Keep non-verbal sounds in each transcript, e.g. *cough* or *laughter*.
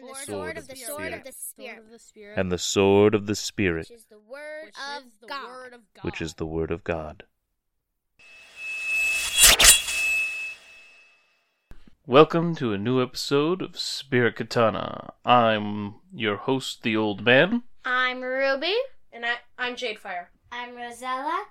and the sword of the Spirit, and the sword of the Spirit, which is the word of God. which is the word of God. Welcome to a new episode of Spirit Katana. I'm your host, the old man, I'm Ruby. And I, I'm Jadefire. I'm Rosella.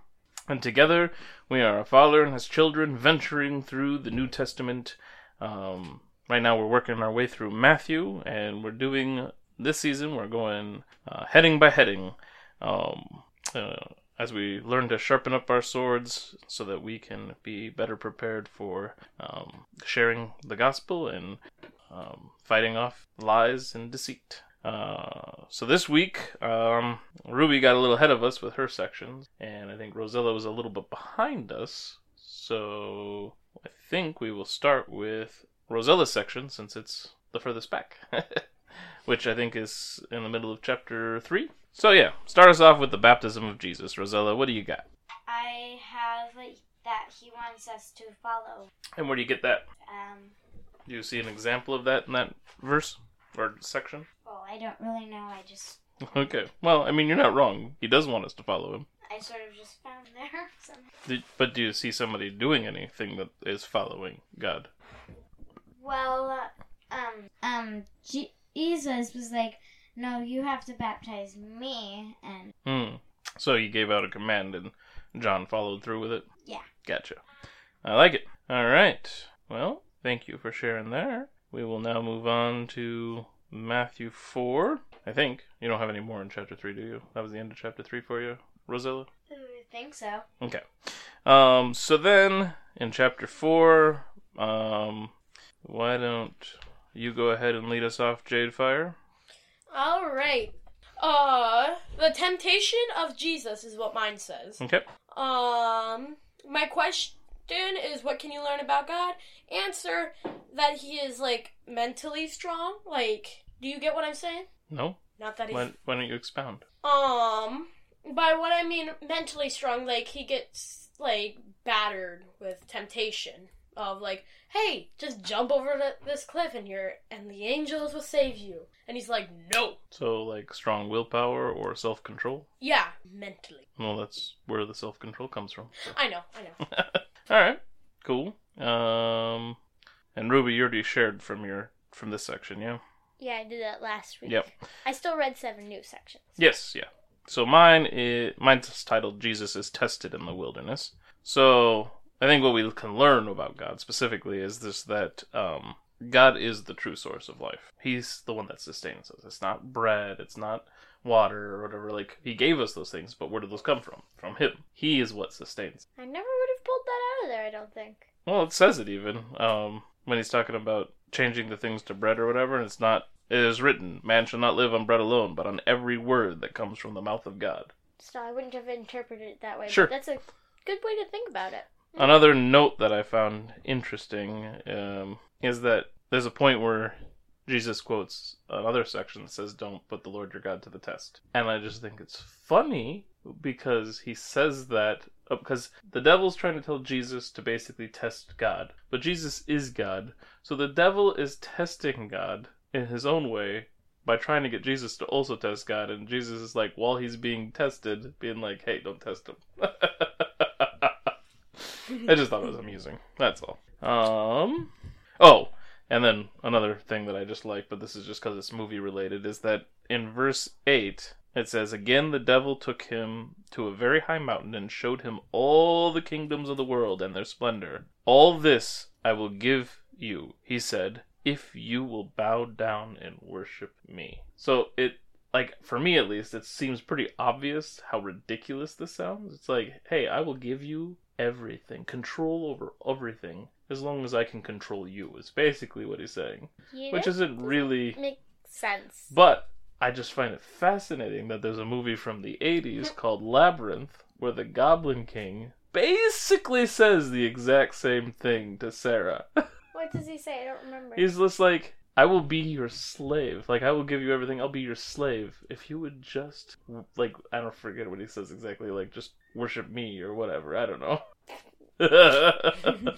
and together we are a father and his children venturing through the New Testament. Um, right now we're working our way through Matthew, and we're doing this season. We're going uh, heading by heading, um, uh, as we learn to sharpen up our swords, so that we can be better prepared for um, sharing the gospel and um, fighting off lies and deceit. Uh, so this week, um, Ruby got a little ahead of us with her sections, and I think Rosella was a little bit behind us. So I think we will start with Rosella's section since it's the furthest back, *laughs* which I think is in the middle of chapter three. So yeah, start us off with the baptism of Jesus. Rosella, what do you got? I have that he wants us to follow. And where do you get that? Um, Do you see an example of that in that verse or section? well, I don't really know. I just, *laughs* Okay. Well, I mean, you're not wrong. He does want us to follow him. I sort of just found there. *laughs* somehow. Did, but do you see somebody doing anything that is following God? Well, uh, um, um, Jesus was like, no, you have to baptize me, and Hmm. So he gave out a command and John followed through with it? Yeah. Gotcha. I like it. All right. Well, thank you for sharing there. We will now move on to Matthew 4. I think. You don't have any more in chapter 3, do you? That was the end of chapter 3 for you, Rosella? I think so. Okay. Um, so then in chapter four, um, why don't you go ahead and lead us off, Jadefire? All right. Uh, the temptation of Jesus is what mine says. Okay. Um, my question is, what can you learn about God? Answer that he is like mentally strong. Like, do you get what I'm saying? No. Not that he's Why, why don't you expound? Um, by what I mean mentally strong, like he gets like battered with temptation of like, hey, just jump over the, this cliff and you're and the angels will save you. And he's like, no. So, like strong willpower or self-control? Yeah, mentally. Well, that's where the self-control comes from. so. *laughs* I know, I know. *laughs* All right. Cool. Um, and Ruby, you already shared from your from this section, yeah. Yeah, I did that last week. Yep. I still read seven new sections. Yes, yeah. So mine is mine's titled Jesus is tested in the wilderness. So I think what we can learn about God specifically is this that um, God is the true source of life. He's the one that sustains us. It's not bread, it's not water or whatever. Like he gave us those things, but where did those come from? From him. He is what sustains. I never would have pulled that out of there. I don't think. Well, it says it even um, when he's talking about changing the things to bread or whatever, and it's not. It is written, "Man shall not live on bread alone, but on every word that comes from the mouth of God." So I wouldn't have interpreted it that way. Sure. But that's a good way to think about it. Another note that I found interesting um, is that there's a point where Jesus quotes another section that says, "Don't put the Lord your God to the test," and I just think it's funny because he says that because the devil's trying to tell Jesus to basically test God, but Jesus is God, so the devil is testing God in his own way by trying to get Jesus to also test God, and Jesus is like, while he's being tested, being like, "Hey, don't test him." *laughs* I just thought it was amusing. That's all. Um. Oh, and then another thing that I just like, but this is just because it's movie related, is that in verse 8, it says, Again the devil took him to a very high mountain and showed him all the kingdoms of the world and their splendor. All this I will give you, he said, if you will bow down and worship me. So it, like, for me at least, it seems pretty obvious how ridiculous this sounds. It's like, hey, I will give you everything, control over everything, as long as I can control you, is basically what he's saying. You Which isn't really. Makes sense. But I just find it fascinating that there's a movie from the 80s mm. called Labyrinth where the Goblin King basically says the exact same thing to Sarah. *laughs* What does he say? I don't remember. He's just like, I will be your slave. Like, I will give you everything. I'll be your slave. If you would just, like, I don't forget what he says exactly. Like, just worship me or whatever. I don't know. *laughs*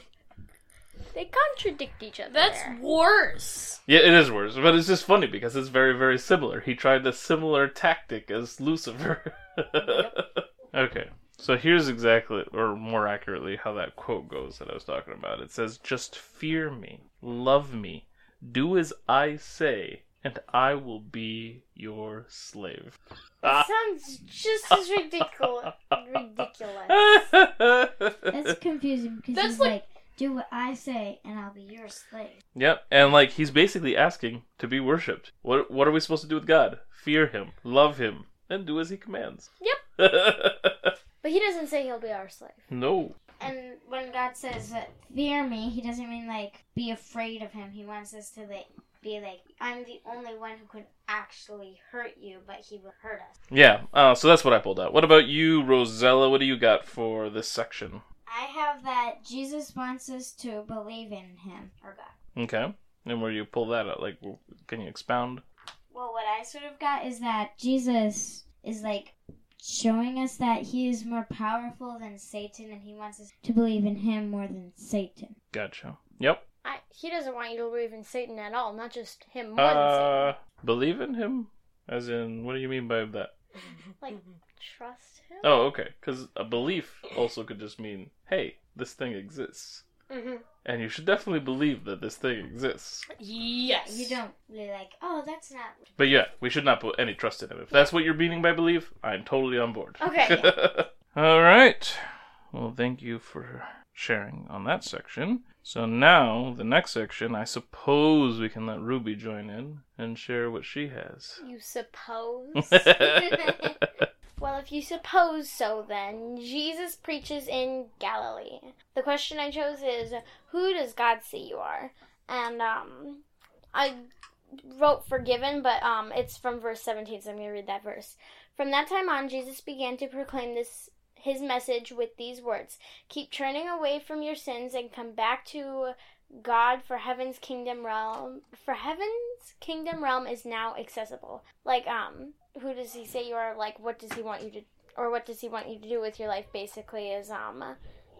They contradict each other. That's worse. yeah, it is worse. But it's just funny because it's very, very similar. He tried a similar tactic as Lucifer. *laughs* okay. So here's exactly, or more accurately, how that quote goes that I was talking about. It says, Just fear me, love me, do as I say, and I will be your slave. It ah. sounds just as ridiculous. ridiculous. *laughs* That's confusing because That's he's like- like, do what I say and I'll be your slave. Yep, and like he's basically asking to be worshipped. What what are we supposed to do with God? Fear him, love him, and do as he commands. Yep. *laughs* But he doesn't say he'll be our slave. no. And when God says fear me, he doesn't mean like be afraid of him. He wants us to like be like I'm the only one who could actually hurt you, but he will hurt us. Yeah, uh, so that's what I pulled out. What about you, Rosella? What do you got for this section? I have that Jesus wants us to believe in him or God. Okay. And where do you pull that out? Like, can you expound? Well, what I sort of got is that Jesus is like showing us that he is more powerful than Satan and he wants us to believe in him more than Satan. Gotcha. Yep. I, he doesn't want you to believe in Satan at all, not just him more than Uh, believe in him? As in, what do you mean by that? *laughs* Like, trust him? Oh, okay. Because a belief also could just mean, hey, this thing exists. Hmm And you should definitely believe that this thing exists. Yes. You don't really like, oh, that's not. But yeah, we should not put any trust in him. If that's what you're meaning by believe, I'm totally on board. Okay. *laughs* All right. Well, thank you for sharing on that section. So now, the next section, I suppose we can let Ruby join in and share what she has. You suppose? *laughs* *laughs* well, if you suppose so, then Jesus preaches in Galilee. The question I chose is, who does God see you are? And um, I wrote forgiven, but um, it's from verse 17, so I'm going to read that verse. From that time on, Jesus began to proclaim this his message with these words: "Keep turning away from your sins and come back to God, for heaven's kingdom realm. For heaven's kingdom realm is now accessible." Like, um, who does he say you are? Like, what does he want you to, or what does he want you to do with your life? Basically, is um,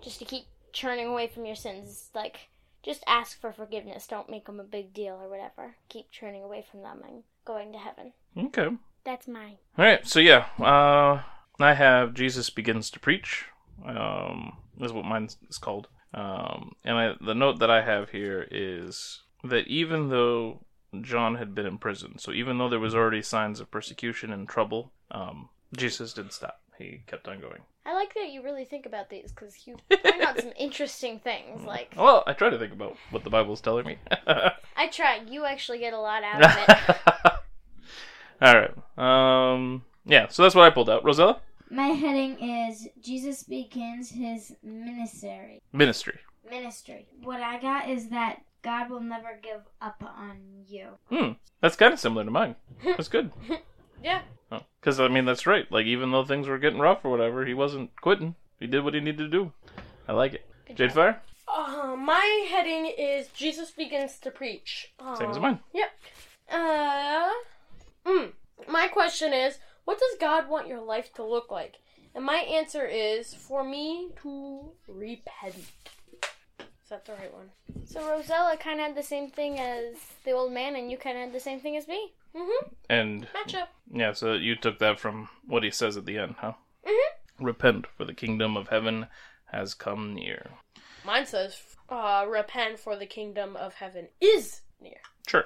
just to keep churning away from your sins. Like, just ask for forgiveness. Don't make them a big deal or whatever. Keep churning away from them and going to heaven. Okay. That's mine. All right. So yeah, uh, I have Jesus begins to preach. Um, is what mine is called. Um, and I, the note that I have here is that even though John had been in prison, so even though there was already signs of persecution and trouble, um, Jesus didn't stop. He kept on going. I like that you really think about these because you *laughs* point out some interesting things. Like, Well, I try to think about what the Bible's telling me. *laughs* I try. You actually get a lot out of it. *laughs* All right. Um. Yeah. So that's what I pulled out. Rosella, My heading is Jesus begins his ministry. ministry. Ministry. What I got is that God will never give up on you. Hmm. That's kind of similar to mine. That's good. *laughs* Yeah. Because I mean, that's right. Like even though things were getting rough or whatever, he wasn't quitting. He did what he needed to do. I like it. Good Jade job. Fire, Uh, my heading is Jesus begins to preach. same as Uh, mine. Yep. Uh, mm, my question is, what does God want your life to look like? And my answer is for me to repent. Is that the right one? So Rosella kind of had the same thing as the old man, and you kind of had the same thing as me. Mm-hmm. And Matchup. yeah, so you took that from what he says at the end, huh? Mhm. Repent, for the kingdom of heaven has come near. Mine says, uh, repent for the kingdom of heaven is near. Sure.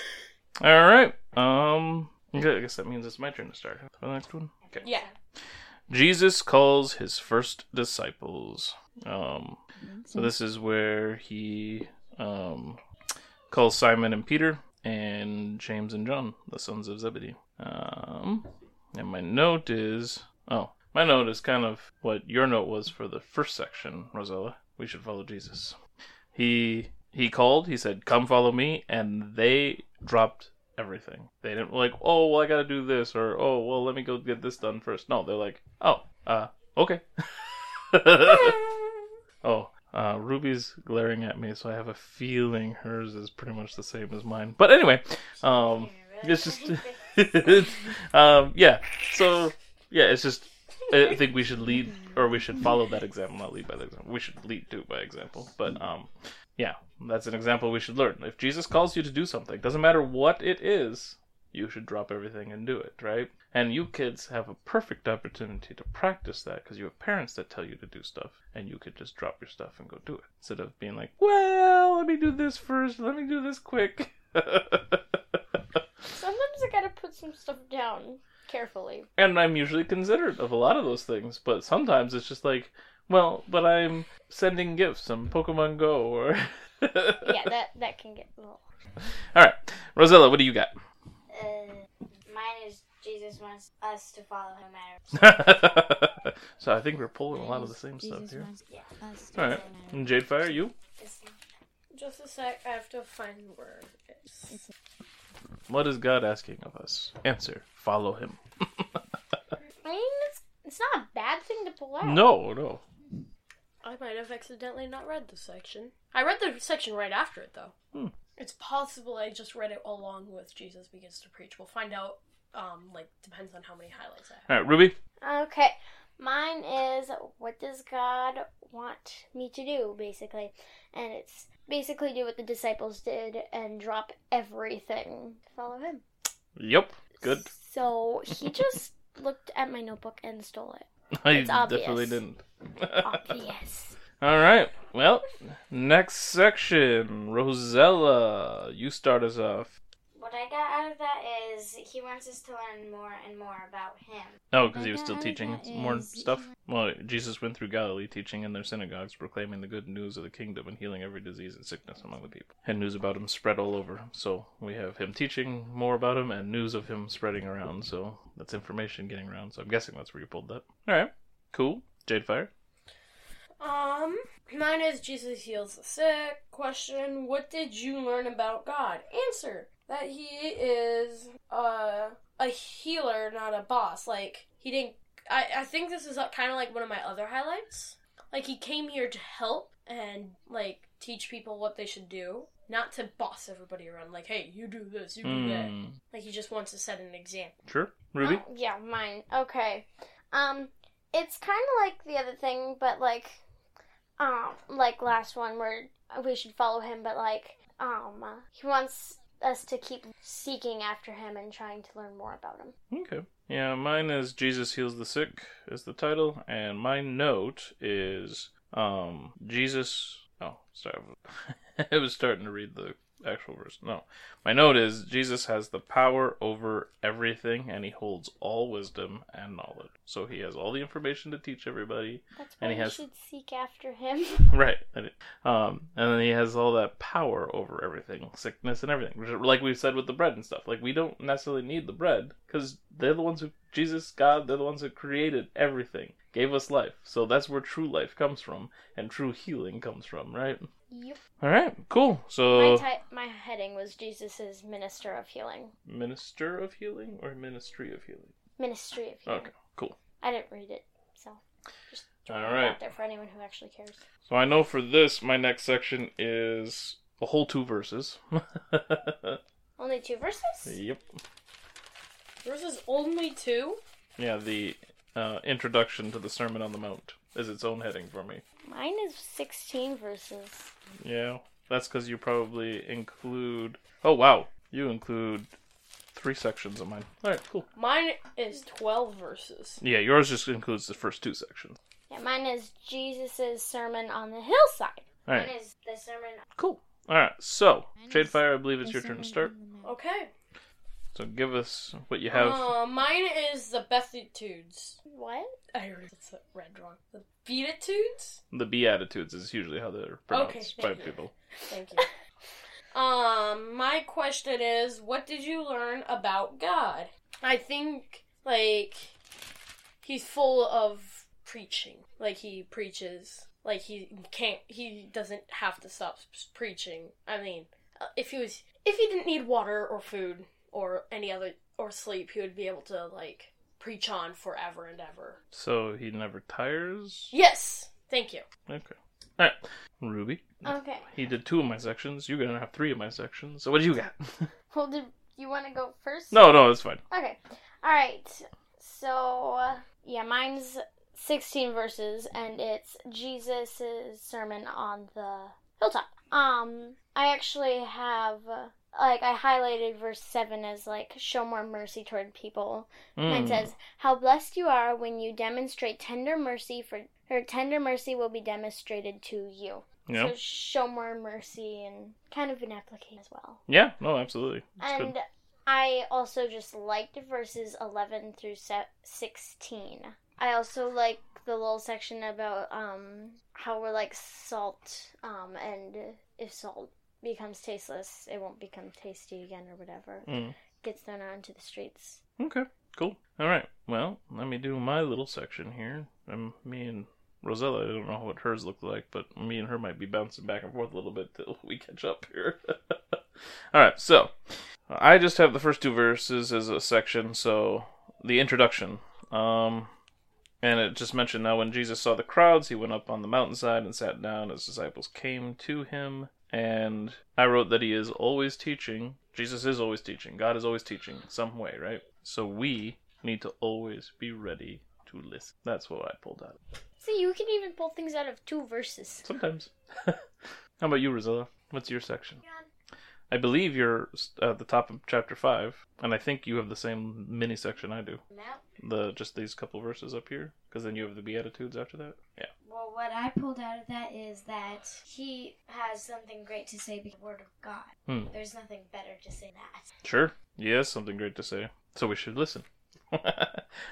*laughs* All right. Um. Okay, I guess that means it's my turn to start. For the next one. Okay. Yeah. Jesus calls his first disciples. Um, so this is where he um, calls Simon and Peter and James and John, the sons of Zebedee. Um, and my note is oh, my note is kind of what your note was for the first section, Rosella. We should follow Jesus. He he called. He said, "Come follow me," and they dropped everything. They didn't like, oh, well, I got to do this, or oh, well, let me go get this done first. No, they're like, oh, uh, okay. *laughs* *laughs* oh, uh, Ruby's glaring at me, so I have a feeling hers is pretty much the same as mine. But anyway, um, it's just, *laughs* um, yeah. So yeah, it's just. I think we should lead, or we should follow that example, not lead by the example. We should lead too by example. But um, yeah, that's an example we should learn. If Jesus calls you to do something, doesn't matter what it is, you should drop everything and do it, right? And you kids have a perfect opportunity to practice that because you have parents that tell you to do stuff, and you could just drop your stuff and go do it instead of being like, well, let me do this first, let me do this quick. *laughs* Sometimes I gotta put some stuff down carefully. and I'm usually considerate of a lot of those things, but sometimes it's just like, well, but I'm sending gifts on Pokemon Go, or Yeah, that that can get a little. *laughs* All right, Rosella, what do you got? Mine is Jesus wants us to follow him matter. *laughs* so I think we're pulling a lot of the same stuff here. Yeah. us to All right, follow and Jadefire, you? Just a sec, I have to find where it is. What is God asking of us? Answer: Follow Him. I mean, it's it's not a bad thing to pull out. No, no. I might have accidentally not read the section. I read the section right after it, though. Hmm. It's possible I just read it along with Jesus Begins to Preach. We'll find out, um, like, depends on how many highlights I have. All right, Ruby. Okay. Mine is what does God want me to do, basically. And it's basically do what the disciples did and drop everything to follow him. Yep. Good. So he *laughs* just looked at my notebook and stole it. I It's obvious. definitely didn't. *laughs* Obvious. All right. Well, next section, Rosella. You start us off. What I got out of that is he wants us to learn more and more about him. Oh, because he was still teaching more is- stuff. Well, Jesus went through Galilee, teaching in their synagogues, proclaiming the good news of the kingdom and healing every disease and sickness among the people. And news about him spread all over. So we have him teaching more about him and news of him spreading around. So that's information getting around. So I'm guessing that's where you pulled that. All right, cool. Jadefire. Mine is Jesus heals the sick. Question: What did you learn about God? Answer: That He is uh, a healer, not a boss. Like He didn't. I I think this is kind of like one of my other highlights. Like He came here to help and like teach people what they should do, not to boss everybody around. Like, hey, you do this, you do that. Hmm. Like He just wants to set an example. Sure, Ruby. Oh, yeah, mine. Okay. Um, it's kind of like the other thing, but like, um, like last one where we should follow him, but like, um, he wants us to keep seeking after him and trying to learn more about him. Okay. Yeah, mine is Jesus heals the sick is the title, and my note is um Jesus. Oh, sorry, *laughs* I was starting to read the actual verse. No, my note is Jesus has the power over everything, and he holds all wisdom and knowledge. So he has all the information to teach everybody. That's why And he we has- should seek after him. *laughs* *laughs* Right. Um, and then he has all that power over everything, sickness and everything. Like we said with the bread and stuff. Like we don't necessarily need the bread because they're the ones who, Jesus, God, they're the ones who created everything, gave us life. So that's where true life comes from, and true healing comes from, right? Yep. All right, cool. My So, ti- my heading was Jesus's minister of healing, minister of healing or ministry of healing? ministry of healing. Okay, cool. I didn't read it, so just throwing All it out there for anyone who actually cares. So I know for this, my next section is a whole two verses. *laughs* Only two verses. yep. Verses only two. Yeah, the uh, introduction to the Sermon on the Mount is its own heading for me. Mine is sixteen verses. Yeah, that's because you probably include. Oh wow, you include three sections of mine. All right, cool. Mine is twelve verses. Yeah, yours just includes the first two sections. Yeah, mine is Jesus' sermon on the hillside. All Mine is the sermon. cool. All right, so Mine is Jadefire, I believe it's your turn to start. on the Mount. Okay. So give us what you have. Uh, mine is the Beatitudes. What? I already read wrong. The Beatitudes? The Beatitudes is usually how they're pronounced Okay, by you. people. Thank you. *laughs* um, my question is, what did you learn about God? I think, like, he's full of preaching. Like, he preaches. Like, he can't, he doesn't have to stop preaching. I mean, uh, if he was, if he didn't need water or food, or any other or sleep, he would be able to like preach on forever and ever. So he never tires? Yes, thank you. Okay. Alright. Ruby. Okay. He did two of my sections. You're gonna have three of my sections. So what do you got? *laughs* Well, did you want to go first? no, no, it's fine. Okay. All right. So, uh, yeah, mine's 16 verses, and it's Jesus' sermon on the hilltop. Um, I actually have, uh, like, I highlighted verse 7 as, like, show more mercy toward people. And Mm. it says, How blessed you are when you demonstrate tender mercy, for her tender mercy will be demonstrated to you. Yeah. So, show more mercy and kind of an application as well. Yeah, no, absolutely. It's And good. I also just liked verses 11 through 16. I also like the little section about um how we're like salt um and if salt becomes tasteless, it won't become tasty again or whatever. Mm. Gets thrown out into the streets. Okay, cool. All right. Well, let me do my little section here. Um, me and Rosella, I don't know what hers look like, but me and her might be bouncing back and forth a little bit *laughs* till we catch up here. *laughs* All right. So, I just have the first two verses as a section. So, the introduction. Um, and it just mentioned now when Jesus saw the crowds, he went up on the mountainside and sat down. His disciples came to him. And I wrote that he is always teaching. Jesus is always teaching. God is always teaching in some way, right? So we need to always be ready to listen. That's what I pulled out. See, you can even pull things out of two verses. Sometimes. *laughs* How about you, Rosella? What's your section? I believe you're at the top of chapter five, and I think you have the same mini section I do. No. The just these couple verses up here, because then you have the beatitudes after that. Yeah. What I pulled out of that is that he has something great to say because the word of God. Hmm. There's nothing better to say that. Sure. Yes, something great to say. So we should listen. *laughs* All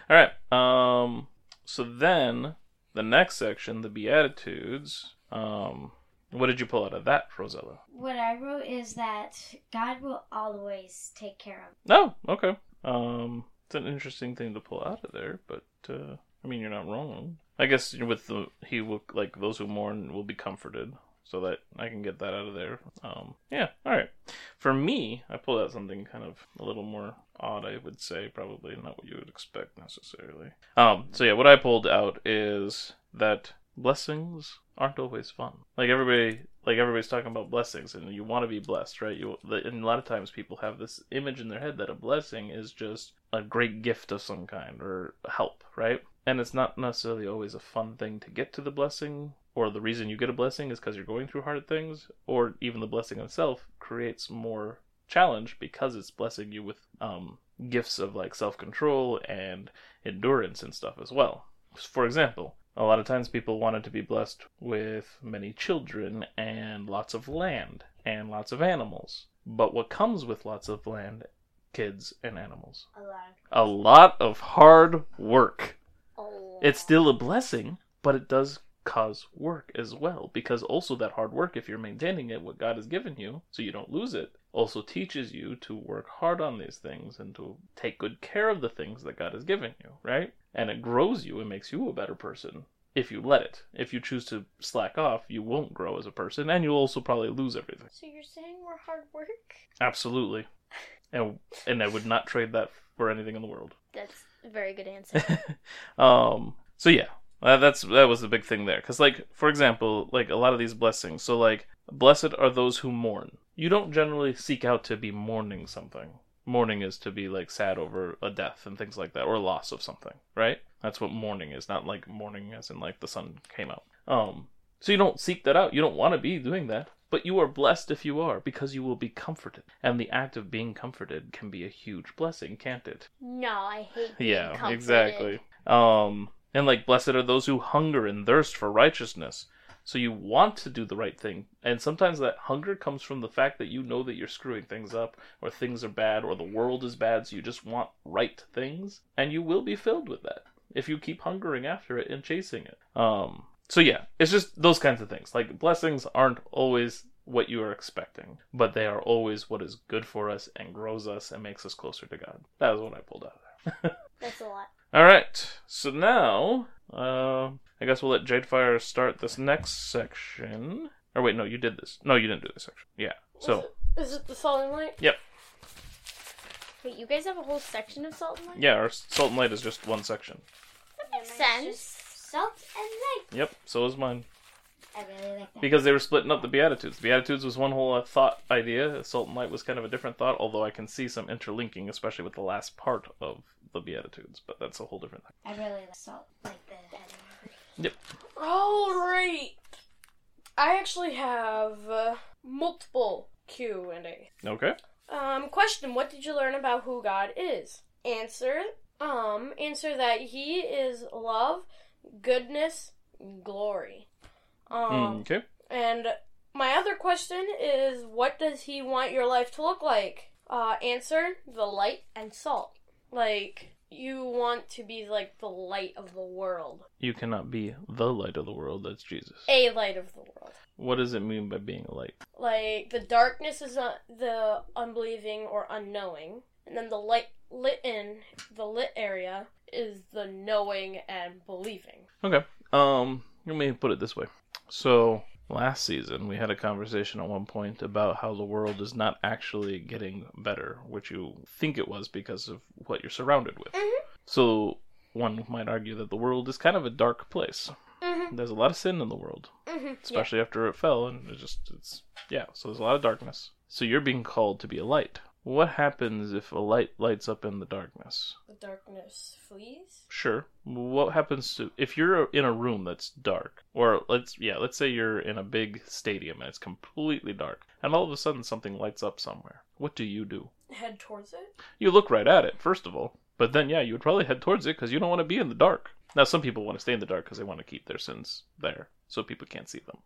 right. Um. So then the next section, the beatitudes. Um. What did you pull out of that, Rosella? What I wrote is that God will always take care of. Oh, okay. Um, it's an interesting thing to pull out of there, but uh, I mean, you're not wrong. I guess with the he will like those who mourn will be comforted, so that I can get that out of there. Um, yeah, all right. For me, I pulled out something kind of a little more odd. I would say probably not what you would expect necessarily. Um, so yeah, what I pulled out is that blessings aren't always fun. Like everybody, like everybody's talking about blessings, and you want to be blessed, right? You and a lot of times people have this image in their head that a blessing is just a great gift of some kind or help, right? And it's not necessarily always a fun thing to get to the blessing, or the reason you get a blessing is because you're going through hard things, or even the blessing itself creates more challenge because it's blessing you with um, gifts of like self control and endurance and stuff as well. For example, a lot of times people wanted to be blessed with many children and lots of land and lots of animals. But what comes with lots of land, kids, and animals? A lot. A lot of hard work. Oh. It's still a blessing, but it does cause work as well because also that hard work if you're maintaining it what God has given you so you don't lose it also teaches you to work hard on these things and to take good care of the things that God has given you, right? And it grows you and makes you a better person if you let it. If you choose to slack off, you won't grow as a person and you'll also probably lose everything. So you're saying we're hard work? Absolutely. And and I would not trade that for anything in the world. That's a very good answer. *laughs* um so yeah that's that was the big thing there. Because like for example like a lot of these blessings so like blessed are those who mourn. You don't generally seek out to be mourning something. Mourning is to be like sad over a death and things like that or loss of something right? That's what mourning is not like mourning as in like the sun came out. Um so you don't seek that out. You don't want to be doing that but you are blessed if you are because you will be comforted and the act of being comforted can be a huge blessing can't it no, I hate being yeah, comforted. exactly. Um, and like, blessed are those who hunger and thirst for righteousness. So you want to do the right thing, and sometimes that hunger comes from the fact that you know that you're screwing things up, or things are bad, or the world is bad. So you just want right things, and you will be filled with that if you keep hungering after it and chasing it. Um, so yeah, it's just those kinds of things. Like blessings aren't always what you are expecting, but they are always what is good for us and grows us and makes us closer to God. That is what I pulled out of there. *laughs* That's a lot. All right. So now, uh, I guess we'll let Jadefire start this next section. Or wait, no, you did this. No, you didn't do this section. Yeah. So Is it the falling light? Yep. Wait, you guys have a whole section of salt and light? Yeah, our salt and light is just one section. That makes sense. Just Salt and light. Yep, so is mine. I really like that. Because they were splitting up the Beatitudes. The Beatitudes was one whole uh, thought idea. Salt and light was kind of a different thought, although I can see some interlinking, especially with the last part of the Beatitudes. But that's a whole different thing. I really like salt, like the heading. Yep. All right. I actually have uh, multiple Q and A. Okay. Um, question: What did you learn about who God is? Answer: Um, answer that He is love, goodness, glory. Um, okay. and my other question is: What does He want your life to look like? Uh, answer: the light and salt. Like you want to be like the light of the world, You cannot be the light of the world. That's Jesus. a light of the world. What does it mean by being a light? like the darkness is uh, the unbelieving or unknowing and then the light lit in the lit area is the knowing and believing Okay. Um, let me put it this way. So last season we had a conversation at one point about how the world is not actually getting better, which you think it was because of what you're surrounded with. Mhm. So one might argue that the world is kind of a dark place. mm-hmm. There's a lot of sin in the world, Mm-hmm. especially after it fell, and it's just it's yeah. So there's a lot of darkness. So you're being called to be a light. What happens if a light lights up in the darkness? the darkness flees Sure. What happens to if you're in a room that's dark, or let's yeah, let's say you're in a big stadium and it's completely dark, and all of a sudden something lights up somewhere. What do you do? head towards it You look right at it first of all, but then yeah, you would probably head towards it because you don't want to be in the dark. Now some people want to stay in the dark because they want to keep their sins there, so people can't see them.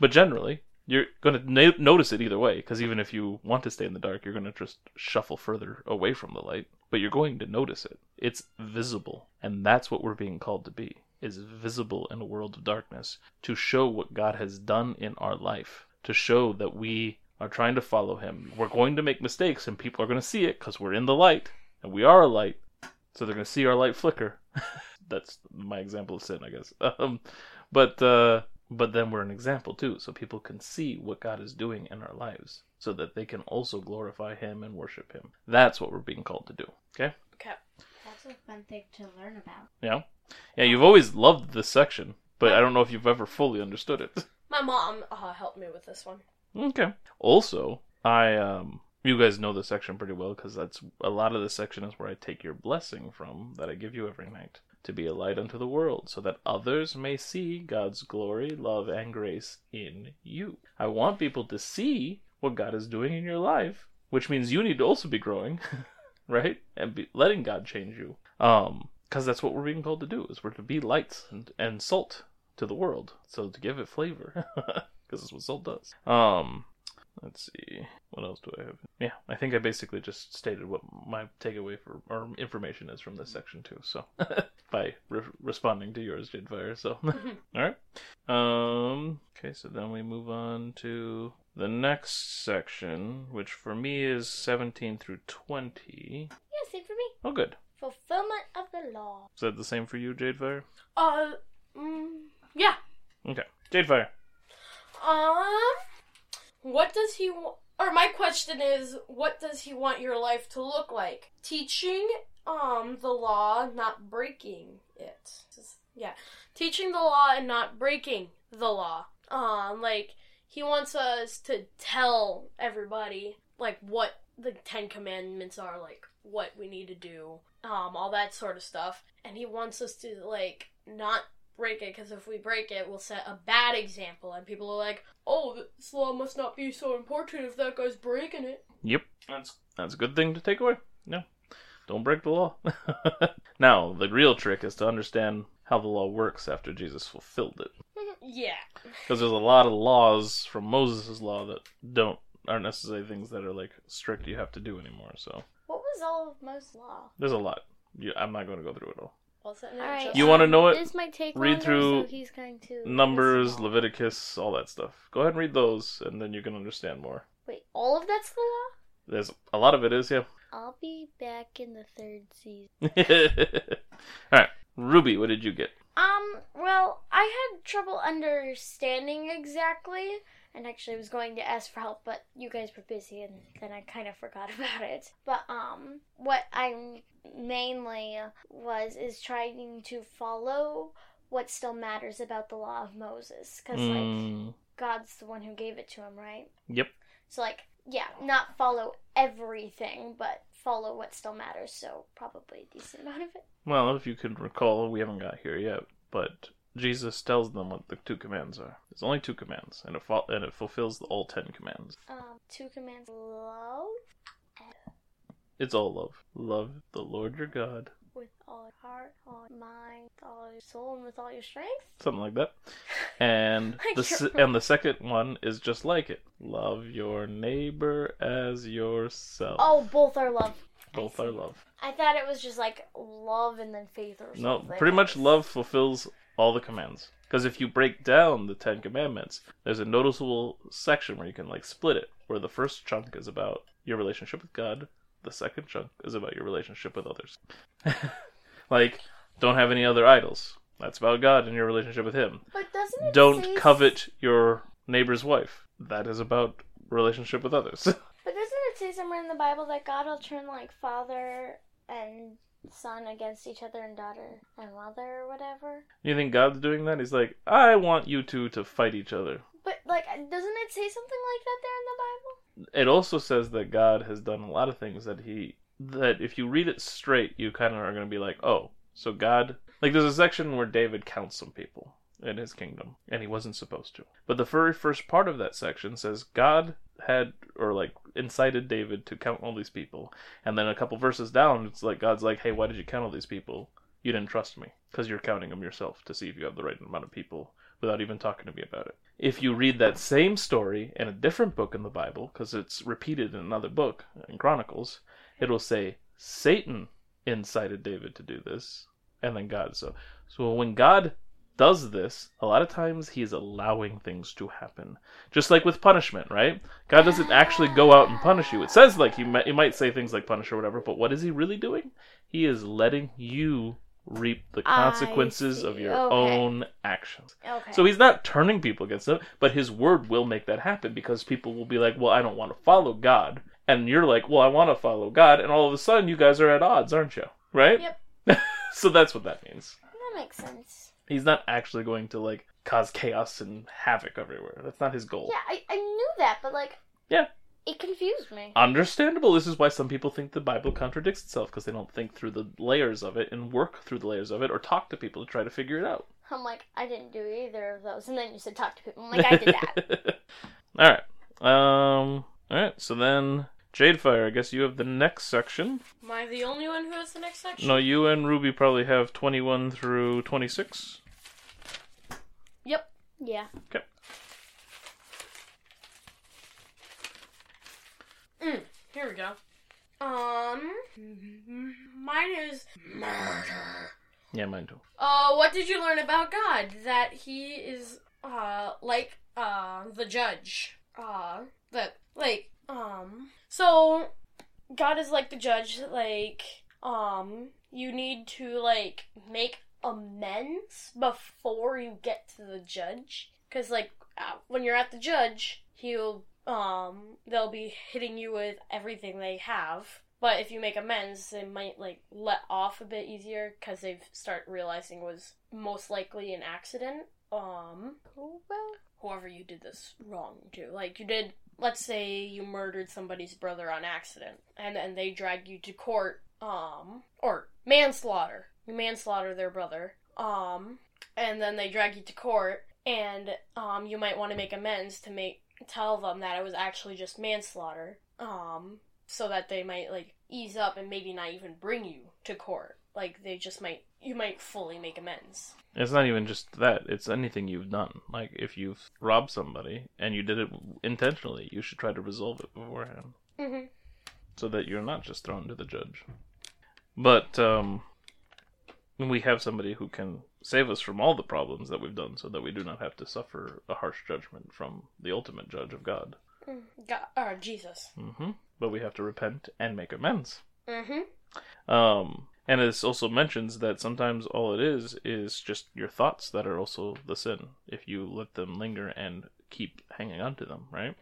But generally, you're going to no- notice it either way because even if you want to stay in the dark, you're going to just shuffle further away from the light, but you're going to notice it. It's visible, and that's what we're being called to be. Is visible in a world of darkness to show what God has done in our life, to show that we are trying to follow him. We're going to make mistakes and people are going to see it because we're in the light and we are a light. So they're going to see our light flicker. *laughs* That's my example of sin, I guess. *laughs* Um, but uh, but then we're an example too, so people can see what God is doing in our lives, so that they can also glorify Him and worship Him. That's what we're being called to do. Okay? okay That's a fun thing to learn about. Yeah. Yeah. You've always loved this section, but I don't know if you've ever fully understood it. *laughs* my mom uh, helped me with this one Okay. Also, I um you guys know this section pretty well because that's a lot of this section is where I take your blessing from that I give you every night to be a light unto the world so that others may see God's glory, love and grace in you. I want people to see what God is doing in your life, which means you need to also be growing, *laughs* right? And be letting God change you. Um because that's what we're being called to do is we're to be lights and, and salt to the world so to give it flavor *laughs* because that's what salt does um let's see. What else do i have? Yeah i think i basically just stated what my takeaway for or information is from this section too so. *laughs* By re- responding to yours Jadefire so. *laughs* *laughs* All right um okay so then we move on to the next section which for me is 17 through 20 Yeah, same for me. oh good. Fulfillment of the law. is that the same for you Jadefire? Uh mm, yeah. Okay. Jadefire. Um, what does he wa- or my question is, what does he want your life to look like? Teaching um the law, not breaking it. Yeah, teaching the law and not breaking the law. Um, like he wants us to tell everybody like what the Ten Commandments are, like what we need to do, um, all that sort of stuff, and he wants us to like not break it because if we break it, we'll set a bad example, and people are like, "Oh, this law must not be so important if that guy's breaking it." Yep, that's that's a good thing to take away. No, don't break the law. *laughs* now, the real trick is to understand how the law works after Jesus fulfilled it, *laughs* Yeah, because there's a lot of laws from Moses' law that don't aren't necessarily things that are like strict you have to do anymore. So What was all of Moses' law? there's a lot. You, I'm not going to go through it all. What's that? All right. You wanna know it? This might take Read longer, through so he's going to Numbers. Leviticus, all that stuff. Go ahead and read those, and then you can understand more. Wait, all of that's the law? There's a lot of it is yeah. I'll be back in the third season. *laughs* all right, Ruby, what did you get? Um, well, I had trouble understanding exactly, and actually was going to ask for help, but you guys were busy, and then I kind of forgot *laughs* about it. But um, what I mainly was is trying to follow what still matters about the law of Moses, because like Mm, God's the one who gave it to him, right? yep. So like, yeah, not follow everything, but follow what still matters. So probably a decent amount of it. Well, if you can recall, we haven't got here yet, but Jesus tells them what the two commands are. There's only two commands, and it fol- and it fulfills all ten commands. Um, two commands: love It's all love. Love the Lord your God, with all your heart, all your mind, all your soul, and with all your strength. something like that. *laughs* And the se- and the second one is just like it. Love your neighbor as yourself. Oh, both are love. Both are love. I thought it was just like love and then faith or something. No, pretty much love fulfills all the commands. Because if you break down the Ten Commandments, there's a noticeable section where you can like split it, where the first chunk is about your relationship with God, the second chunk is about your relationship with others. *laughs* like, don't have any other idols. That's about God and your relationship with Him. But doesn't it Don't say- covet your neighbor's wife. That is about relationship with others. *laughs* But doesn't it say somewhere in the Bible that God will turn like father and son against each other and daughter and mother or whatever? you think God's doing that? He's like, I want you two to fight each other. But like, doesn't it say something like that there in the Bible? it also says that God has done a lot of things that he that if you read it straight, you kind of are going to be like, oh, so God like there's a section where David counts some people in his kingdom, and he wasn't supposed to. But the very first part of that section says God had or like incited David to count all these people, and then a couple verses down, it's like God's like, hey, why did you count all these people? You didn't trust me because you're counting them yourself to see if you have the right amount of people without even talking to me about it. If you read that same story in a different book in the Bible, because it's repeated in another book in Chronicles, it'll say Satan incited David to do this, and then God. So, so when God does this, a lot of times he is allowing things to happen. Just like with punishment, right? God doesn't actually go out and punish you. It says like he might, he might say things like punish or whatever, but what is he really doing? He is letting you reap the consequences of your Okay. own actions. Okay. So he's not turning people against him, but his word will make that happen because people will be like, "Well, I don't want to follow God," and you're like, "Well, I want to follow God," and all of a sudden, you guys are at odds, aren't you? Right? Yep. *laughs* so that's what that means. that makes sense. He's not actually going to like cause chaos and havoc everywhere. That's not his goal. Yeah, I, I knew that, but like, Yeah. it confused me. Understandable. This is why some people think the Bible contradicts itself because they don't think through the layers of it and work through the layers of it or talk to people to try to figure it out. I'm like, I didn't do either of those, and then you said talk to people. I'm like, I did that. *laughs* all right. Um. All right. So then, Jadefire. I guess you have the next section. Am I the only one who has the next section? No, you and Ruby probably have twenty-one through twenty-six. Yep. yeah. Okay. Mm, here we go. Um, mine is murder. Yeah, mine too. Uh, what did you learn about God? That he is, uh, like, uh, the judge. Uh, that, like, um, so, God is like the judge, like, um, you need to, like, make amends before you get to the judge. Cause, like, when you're at the judge, he'll, um, they'll be hitting you with everything they have. But if you make amends, they might like let off a bit easier because they've start realizing it was most likely an accident. Um, well, whoever you did this wrong to, like you did. Let's say you murdered somebody's brother on accident, and then they drag you to court. Um, or manslaughter. You manslaughter their brother. Um, and then they drag you to court, and um, you might want to make amends to make tell them that it was actually just manslaughter. Um, so that they might like ease up and maybe not even bring you to court. Like they just might you might fully make amends. It's not even just that. It's anything you've done. Like if you've robbed somebody and you did it intentionally, you should try to resolve it beforehand, Mm-hmm. so that you're not just thrown to the judge. But um, we have somebody who can save us from all the problems that we've done, so that we do not have to suffer a harsh judgment from the ultimate judge of God. God, or Jesus. hmm But we have to repent and make amends. Mm-hmm. Um, And it also mentions that sometimes all it is is just your thoughts that are also the sin if you let them linger and keep hanging on to them, right?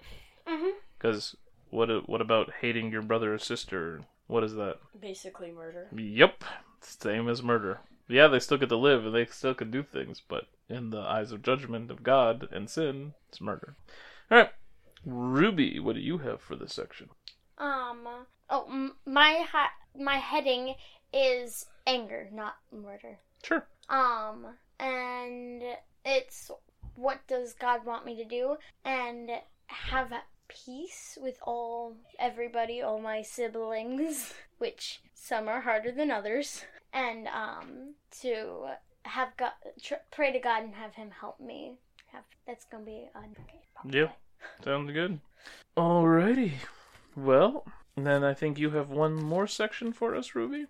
Mhm. Because what what about hating your brother or sister? What is that? Basically murder. Yep, same as murder. Yeah, they still get to live and they still can do things, but in the eyes of judgment of God and sin, it's murder. All right, Ruby, what do you have for this section? Um. Oh, my ha- my heading is anger, not murder. Sure. Um, and it's what does God want me to do, and have peace with all everybody, all my siblings, *laughs* which some are harder than others, and um to have God tr- pray to God and have Him help me. Have that's gonna be a okay. Yeah, sounds good. Alrighty. Well, then I think you have one more section for us, Ruby.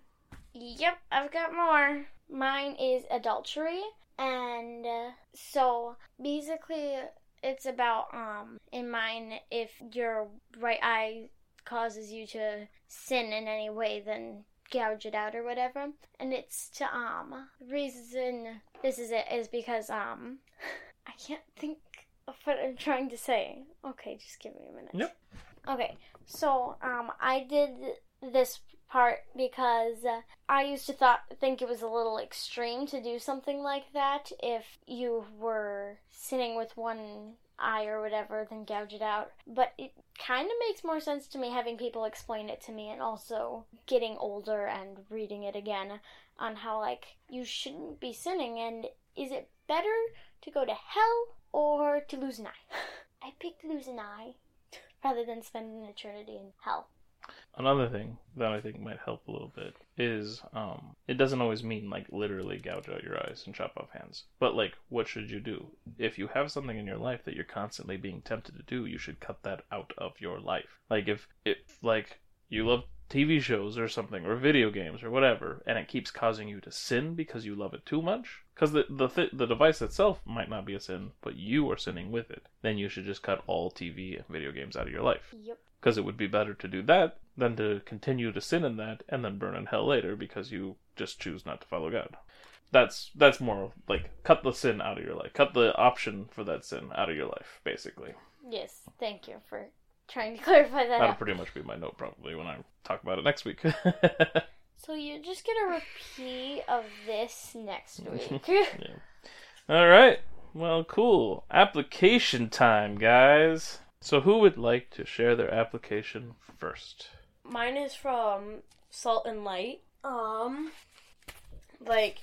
Yep, I've got more. Mine is adultery, and uh, so basically, it's about um in mine if your right eye causes you to sin in any way, then gouge it out or whatever. And it's to um reason this is it is because um *laughs* I can't think of what I'm trying to say. Okay, just give me a minute. Yep. Okay, so um I did this part because uh, I used to thought think it was a little extreme to do something like that if you were sinning with one eye or whatever then gouge it out. But it kind of makes more sense to me having people explain it to me and also getting older and reading it again on how like you shouldn't be sinning and is it better to go to hell or to lose an eye? *laughs* I picked lose an eye rather than spend an eternity in hell Another thing that I think might help a little bit is um, it doesn't always mean like literally gouge out your eyes and chop off hands. But like, what should you do? If you have something in your life that you're constantly being tempted to do, you should cut that out of your life. Like if if like you love TV shows or something or video games or whatever, and it keeps causing you to sin because you love it too much, because the the th- the device itself might not be a sin, but you are sinning with it. Then you should just cut all TV and video games out of your life yep because it would be better to do that than to continue to sin in that and then burn in hell later because you just choose not to follow God. That's that's more like cut the sin out of your life. Cut the option for that sin out of your life, basically. Yes, thank you for trying to *laughs* clarify that. That'll out. pretty much be my note probably when I talk about it next week. *laughs* So you're just gonna repeat of this next *laughs* week. yeah. All right. Well, cool. Application time, guys. So who would like to share their application first? Mine is from Salt and Light. Um, like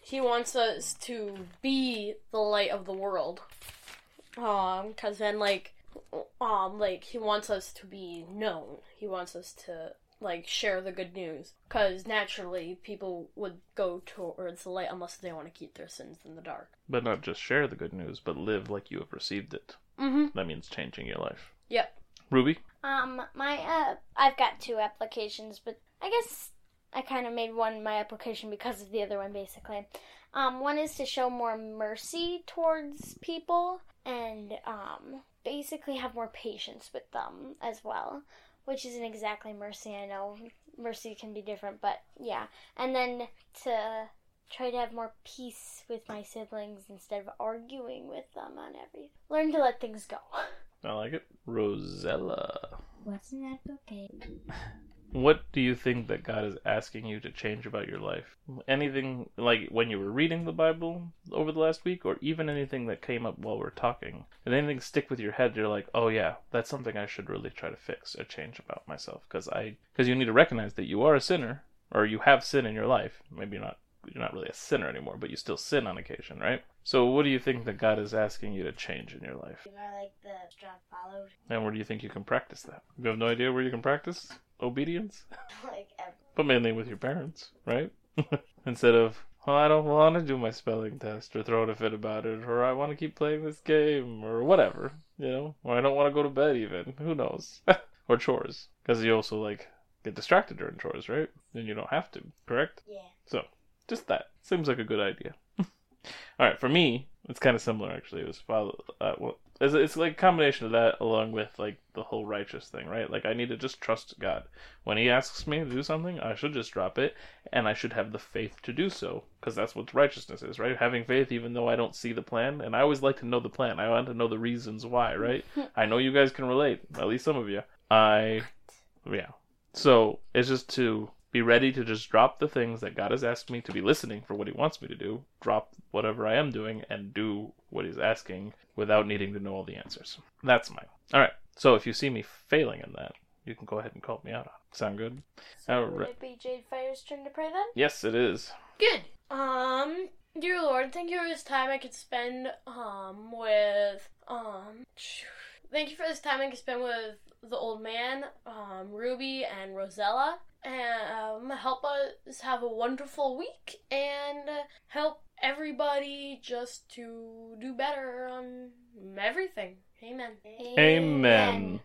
he wants us to be the light of the world. Um, cause then like, um, like he wants us to be known. He wants us to like share the good news. Cause naturally, people would go towards the light unless they want to keep their sins in the dark. But not just share the good news, but live like you have received it. Mm-hmm. That means changing your life. Yep. Ruby? um, my uh, I've got two applications, but I guess I kind of made one my application because of the other one, basically. Um, one is to show more mercy towards people and um, basically have more patience with them as well, which isn't exactly mercy. I know mercy can be different, but yeah. And then to try to have more peace with my siblings instead of arguing with them on everything. Learn to let things go. *laughs* I like it. Rosella. What's in that bouquet? What do you think that God is asking you to change about your life? Anything like when you were reading the Bible over the last week, or even anything that came up while we're talking? Did anything stick with your head? You're like, oh yeah, that's something I should really try to fix or change about myself, because I because you need to recognize that you are a sinner, or you have sin in your life. Maybe not you're not really a sinner anymore, but you still sin on occasion, right? So what do you think that God is asking you to change in your life? You are like the strong followed. And where do you think you can practice that? You have no idea where you can practice obedience? *laughs* like ever. But mainly with your parents, right? *laughs* Instead of, I don't want to do my spelling test or throw a fit about it, or I want to keep playing this game, or whatever, you know? Or I don't want to go to bed even. Who knows? *laughs* or chores. Because you also, like, get distracted during chores, right? Then you don't have to, correct? Yeah. So, just that. Seems like a good idea. *laughs* All right, for me, it's kind of similar actually. It was follow, uh, well, it's, it's like a combination of that along with like the whole righteous thing, right? Like I need to just trust God. When He asks me to do something, I should just drop it, and I should have the faith to do so, because that's what righteousness is, right? Having faith, even though I don't see the plan, and I always like to know the plan. I want to know the reasons why, right? *laughs* I know you guys can relate, at least some of you. I, yeah. So it's just to be ready to just drop the things that God has asked me to be listening for what He wants me to do, drop whatever I am doing, and do what He's asking without needing to know all the answers. That's mine. All right. So if you see me failing in that, you can go ahead and call me out on it. Sound good? All Would right. it be Jadefire's turn to pray then? Yes, it is. Good. Um, dear Lord, thank you for this time I could spend um with um. Thank you for this time I could spend with the old man, um, Ruby and Rosella, and um, help us have a wonderful week and help everybody just to do better on everything. Amen. Amen.